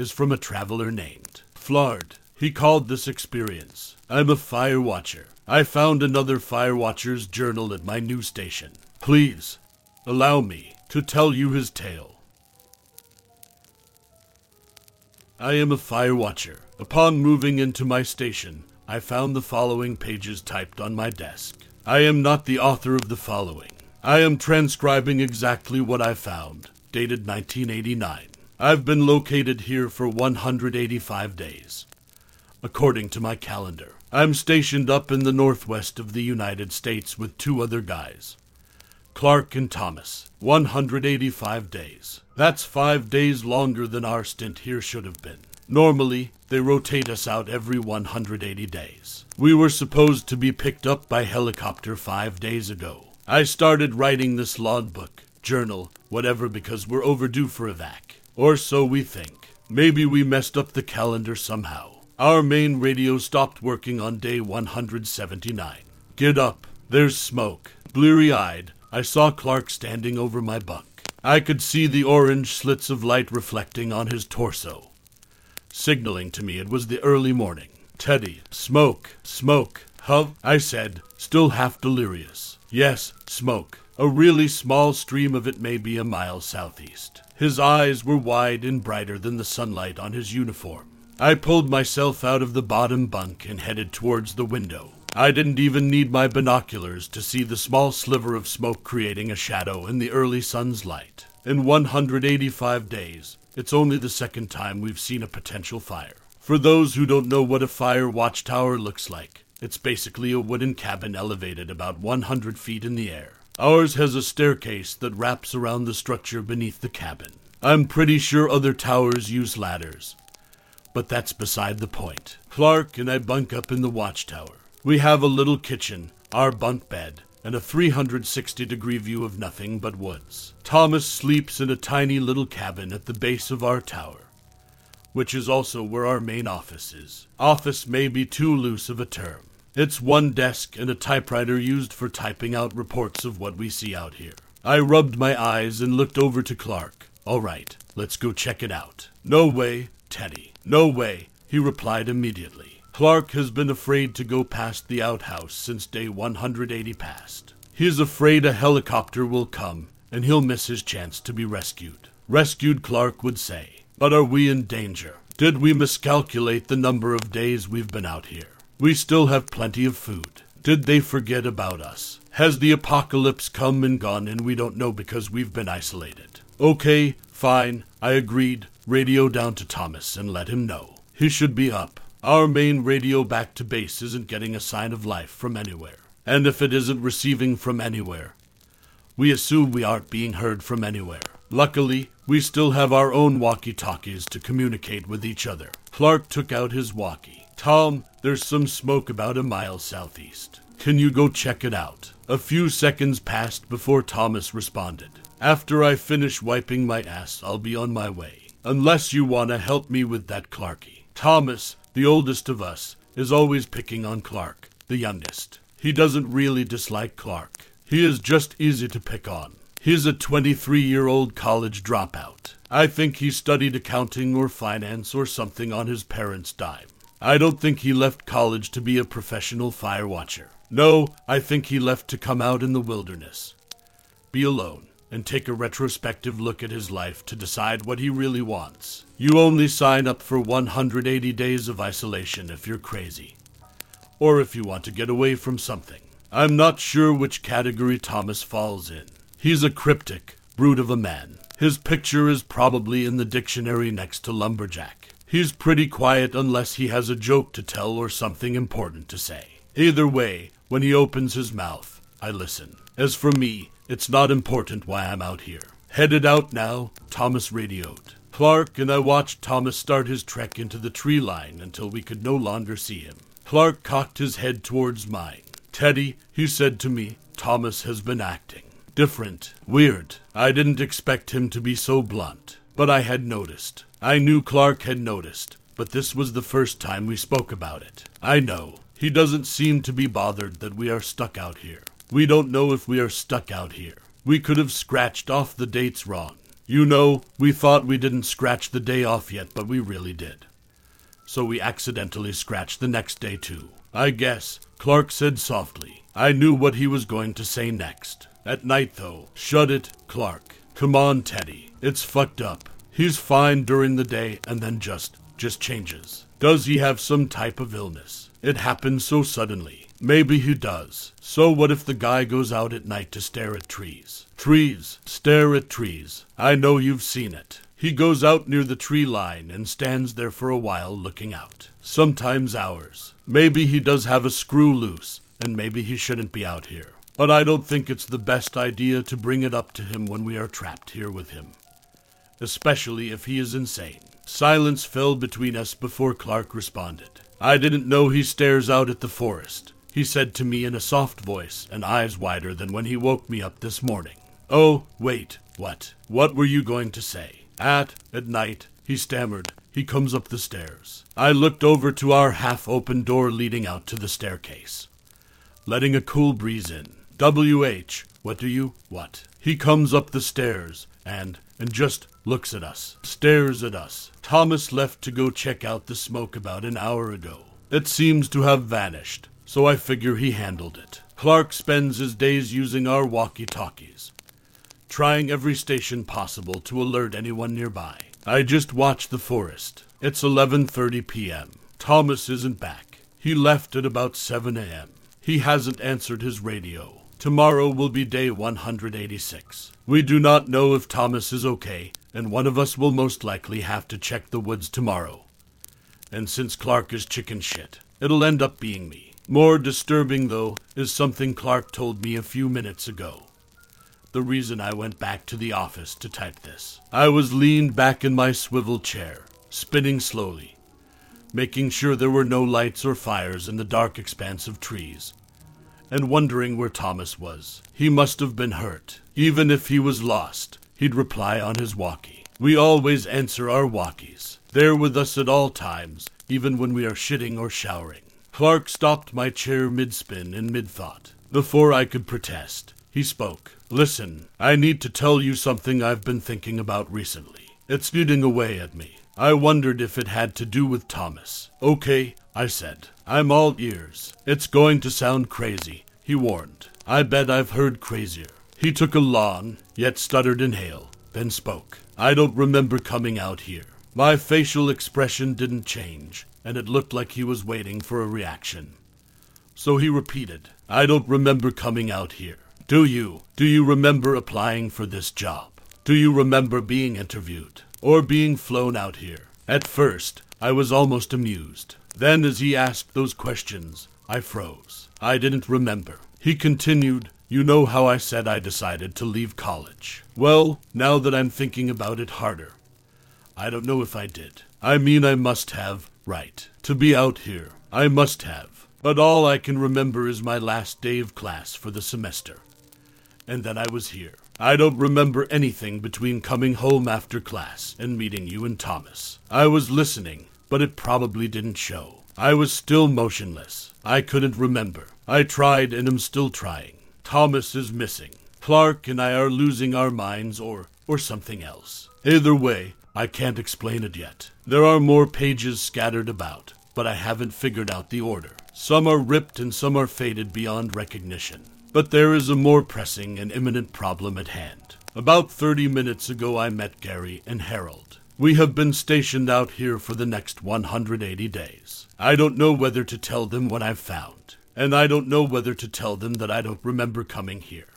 is from a traveler named Flard. He called this experience I'm a fire watcher. I found another fire watcher's journal at my new station. Please, allow me to tell you his tale. I am a fire watcher. Upon moving into my station, I found the following pages typed on my desk. I am not the author of the following. I am transcribing exactly what I found, dated 1989. I've been located here for 185 days, according to my calendar. I'm stationed up in the northwest of the United States with two other guys. Clark and Thomas, 185 days. That's five days longer than our stint here should have been. Normally, they rotate us out every 180 days. We were supposed to be picked up by helicopter five days ago. I started writing this logbook, journal, whatever, because we're overdue for evac. Or so we think. Maybe we messed up the calendar somehow. Our main radio stopped working on day 179. Get up. There's smoke. Bleary eyed, I saw Clark standing over my bunk. I could see the orange slits of light reflecting on his torso, signaling to me it was the early morning. Teddy, smoke, smoke. Huh? I said, still half delirious. Yes, smoke. A really small stream of it may be a mile southeast. His eyes were wide and brighter than the sunlight on his uniform. I pulled myself out of the bottom bunk and headed towards the window. I didn't even need my binoculars to see the small sliver of smoke creating a shadow in the early sun's light. In 185 days, it's only the second time we've seen a potential fire. For those who don't know what a fire watchtower looks like, it's basically a wooden cabin elevated about 100 feet in the air. Ours has a staircase that wraps around the structure beneath the cabin. I'm pretty sure other towers use ladders, but that's beside the point. Clark and I bunk up in the watchtower. We have a little kitchen, our bunk bed, and a 360 degree view of nothing but woods. Thomas sleeps in a tiny little cabin at the base of our tower, which is also where our main office is. Office may be too loose of a term. It's one desk and a typewriter used for typing out reports of what we see out here. I rubbed my eyes and looked over to Clark. All right, let's go check it out. No way, Teddy. No way, he replied immediately. Clark has been afraid to go past the outhouse since day 180 passed. He is afraid a helicopter will come and he'll miss his chance to be rescued. Rescued, Clark would say. But are we in danger? Did we miscalculate the number of days we've been out here? We still have plenty of food. Did they forget about us? Has the apocalypse come and gone and we don't know because we've been isolated? Okay, fine, I agreed. Radio down to Thomas and let him know. He should be up. Our main radio back to base isn't getting a sign of life from anywhere. And if it isn't receiving from anywhere, we assume we aren't being heard from anywhere. Luckily, we still have our own walkie talkies to communicate with each other. Clark took out his walkie. Tom, there's some smoke about a mile southeast. Can you go check it out? A few seconds passed before Thomas responded. After I finish wiping my ass, I'll be on my way. Unless you want to help me with that Clarky. Thomas, the oldest of us, is always picking on Clark, the youngest. He doesn't really dislike Clark. He is just easy to pick on. He's a 23 year old college dropout. I think he studied accounting or finance or something on his parents' dime. I don't think he left college to be a professional fire watcher. No, I think he left to come out in the wilderness. Be alone. and take a retrospective look at his life to decide what he really wants. You only sign up for 180 days of isolation if you're crazy, or if you want to get away from something. I'm not sure which category Thomas falls in. He's a cryptic, brute of a man. His picture is probably in the dictionary next to lumberjack. He's pretty quiet unless he has a joke to tell or something important to say. Either way, when he opens his mouth, I listen. As for me, it's not important why I'm out here. Headed out now, Thomas radioed. Clark and I watched Thomas start his trek into the tree line until we could no longer see him. Clark cocked his head towards mine. Teddy, he said to me, Thomas has been acting. Different. Weird. I didn't expect him to be so blunt. But I had noticed. I knew Clark had noticed, but this was the first time we spoke about it. I know. He doesn't seem to be bothered that we are stuck out here. We don't know if we are stuck out here. We could have scratched off the dates wrong. You know, we thought we didn't scratch the day off yet, but we really did. So we accidentally scratched the next day too. I guess, Clark said softly. I knew what he was going to say next. At night, though, shut it, Clark. Come on, Teddy. It's fucked up. He's fine during the day and then just, just changes. Does he have some type of illness? It happens so suddenly. Maybe he does. So what if the guy goes out at night to stare at trees? Trees. Stare at trees. I know you've seen it. He goes out near the tree line and stands there for a while looking out. Sometimes hours. Maybe he does have a screw loose, and maybe he shouldn't be out here. But I don't think it's the best idea to bring it up to him when we are trapped here with him especially if he is insane. Silence fell between us before Clark responded. I didn't know he stares out at the forest, he said to me in a soft voice and eyes wider than when he woke me up this morning. Oh, wait, what? What were you going to say? At, at night, he stammered, he comes up the stairs. I looked over to our half open door leading out to the staircase, letting a cool breeze in. W.H., what do you? What? He comes up the stairs and, and just looks at us, stares at us. Thomas left to go check out the smoke about an hour ago. It seems to have vanished, so I figure he handled it. Clark spends his days using our walkie talkies, trying every station possible to alert anyone nearby. I just watched the forest. It's 11:30 p.m. Thomas isn't back. He left at about 7 a.m. He hasn't answered his radio. Tomorrow will be day 186. We do not know if Thomas is okay, and one of us will most likely have to check the woods tomorrow. And since Clark is chicken shit, it'll end up being me. More disturbing, though, is something Clark told me a few minutes ago. The reason I went back to the office to type this. I was leaned back in my swivel chair, spinning slowly, making sure there were no lights or fires in the dark expanse of trees, and wondering where Thomas was. He must have been hurt. Even if he was lost, he'd reply on his walkie. We always answer our walkies. They're with us at all times, even when we are shitting or showering. Clark stopped my chair mid spin and mid thought. Before I could protest, he spoke. Listen, I need to tell you something I've been thinking about recently. It's eating away at me. I wondered if it had to do with Thomas. Okay, I said. I'm all ears. It's going to sound crazy, he warned. I bet I've heard crazier. He took a long, yet stuttered inhale, then spoke. I don't remember coming out here. My facial expression didn't change, and it looked like he was waiting for a reaction. So he repeated, I don't remember coming out here. Do you? Do you remember applying for this job? Do you remember being interviewed? Or being flown out here? At first, I was almost amused. Then, as he asked those questions, I froze. I didn't remember. He continued, You know how I said I decided to leave college. Well, now that I'm thinking about it harder, I don't know if I did. I mean, I must have, right. To be out here, I must have. But all I can remember is my last day of class for the semester. And then I was here. I don't remember anything between coming home after class and meeting you and Thomas. I was listening, but it probably didn't show. I was still motionless. I couldn't remember. I tried and am still trying. Thomas is missing. Clark and I are losing our minds or or something else. Either way, I can't explain it yet. There are more pages scattered about, but I haven't figured out the order. Some are ripped and some are faded beyond recognition. But there is a more pressing and imminent problem at hand. About 30 minutes ago, I met Gary and Harold. We have been stationed out here for the next 180 days. I don't know whether to tell them what I've found, and I don't know whether to tell them that I don't remember coming here.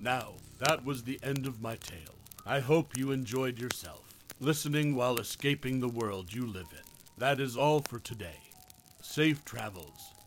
Now, that was the end of my tale. I hope you enjoyed yourself, listening while escaping the world you live in. That is all for today. Safe travels